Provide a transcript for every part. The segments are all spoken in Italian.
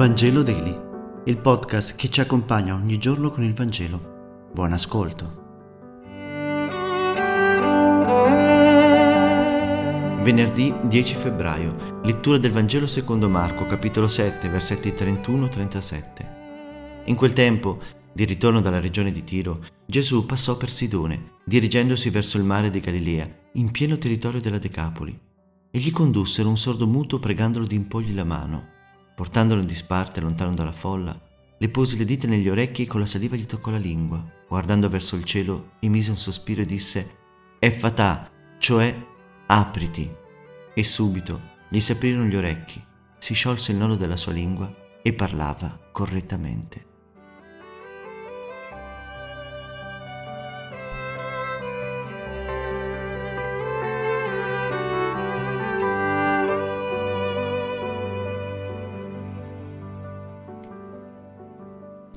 Vangelo Daily, il podcast che ci accompagna ogni giorno con il Vangelo. Buon ascolto. Venerdì 10 febbraio, lettura del Vangelo secondo Marco, capitolo 7, versetti 31-37. In quel tempo, di ritorno dalla regione di Tiro, Gesù passò per Sidone, dirigendosi verso il mare di Galilea, in pieno territorio della Decapoli, e gli condussero un sordo muto pregandolo di impogli la mano. Portandolo in disparte lontano dalla folla, le pose le dita negli orecchi e con la saliva gli toccò la lingua. Guardando verso il cielo, emise un sospiro e disse Effatà, cioè apriti. E subito gli si aprirono gli orecchi, si sciolse il nodo della sua lingua e parlava correttamente.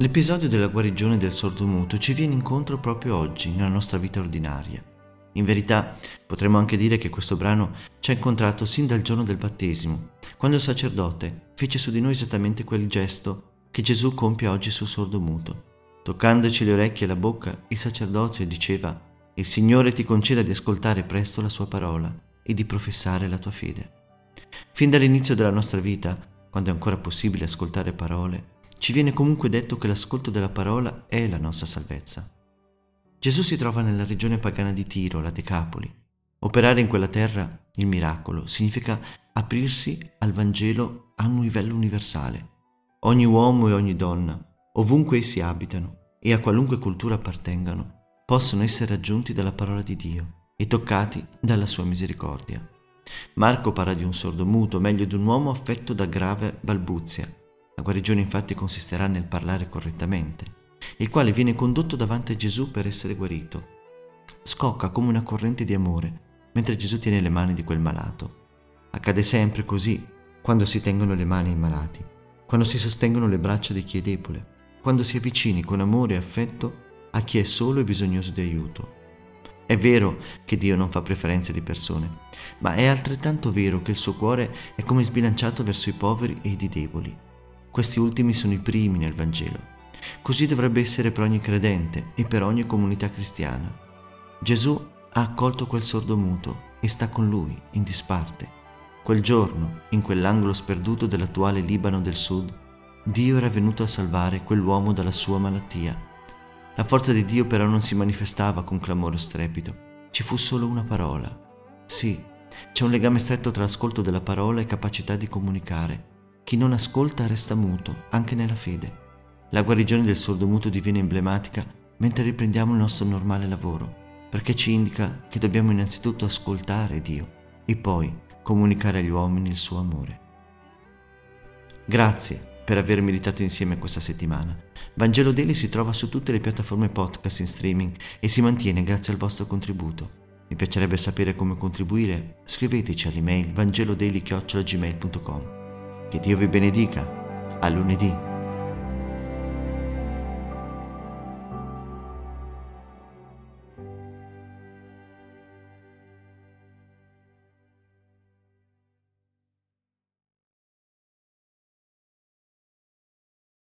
L'episodio della guarigione del sordomuto ci viene incontro proprio oggi, nella nostra vita ordinaria. In verità, potremmo anche dire che questo brano ci ha incontrato sin dal giorno del battesimo, quando il sacerdote fece su di noi esattamente quel gesto che Gesù compie oggi sul sordomuto. Toccandoci le orecchie e la bocca, il sacerdote diceva Il Signore ti conceda di ascoltare presto la sua parola e di professare la tua fede. Fin dall'inizio della nostra vita, quando è ancora possibile ascoltare parole, ci viene comunque detto che l'ascolto della parola è la nostra salvezza. Gesù si trova nella regione pagana di Tiro, la Decapoli. Operare in quella terra il miracolo significa aprirsi al Vangelo a un livello universale. Ogni uomo e ogni donna, ovunque essi abitano e a qualunque cultura appartengano, possono essere raggiunti dalla parola di Dio e toccati dalla sua misericordia. Marco parla di un sordo muto, meglio di un uomo affetto da grave balbuzia, la guarigione infatti consisterà nel parlare correttamente, il quale viene condotto davanti a Gesù per essere guarito. Scocca come una corrente di amore mentre Gesù tiene le mani di quel malato. Accade sempre così quando si tengono le mani ai malati, quando si sostengono le braccia di chi è debole, quando si avvicini con amore e affetto a chi è solo e bisognoso di aiuto. È vero che Dio non fa preferenze di persone, ma è altrettanto vero che il suo cuore è come sbilanciato verso i poveri e i deboli. Questi ultimi sono i primi nel Vangelo. Così dovrebbe essere per ogni credente e per ogni comunità cristiana. Gesù ha accolto quel sordo muto e sta con lui in disparte. Quel giorno, in quell'angolo sperduto dell'attuale Libano del Sud, Dio era venuto a salvare quell'uomo dalla sua malattia. La forza di Dio però non si manifestava con clamore strepito, ci fu solo una parola. Sì, c'è un legame stretto tra ascolto della parola e capacità di comunicare. Chi non ascolta resta muto, anche nella fede. La guarigione del sordomuto diviene emblematica mentre riprendiamo il nostro normale lavoro, perché ci indica che dobbiamo innanzitutto ascoltare Dio e poi comunicare agli uomini il suo amore. Grazie per aver meditato insieme questa settimana. Vangelo Daily si trova su tutte le piattaforme podcast in streaming e si mantiene grazie al vostro contributo. Mi piacerebbe sapere come contribuire. Scriveteci all'email vangelodaily.gmail.com che Dio vi benedica. A lunedì.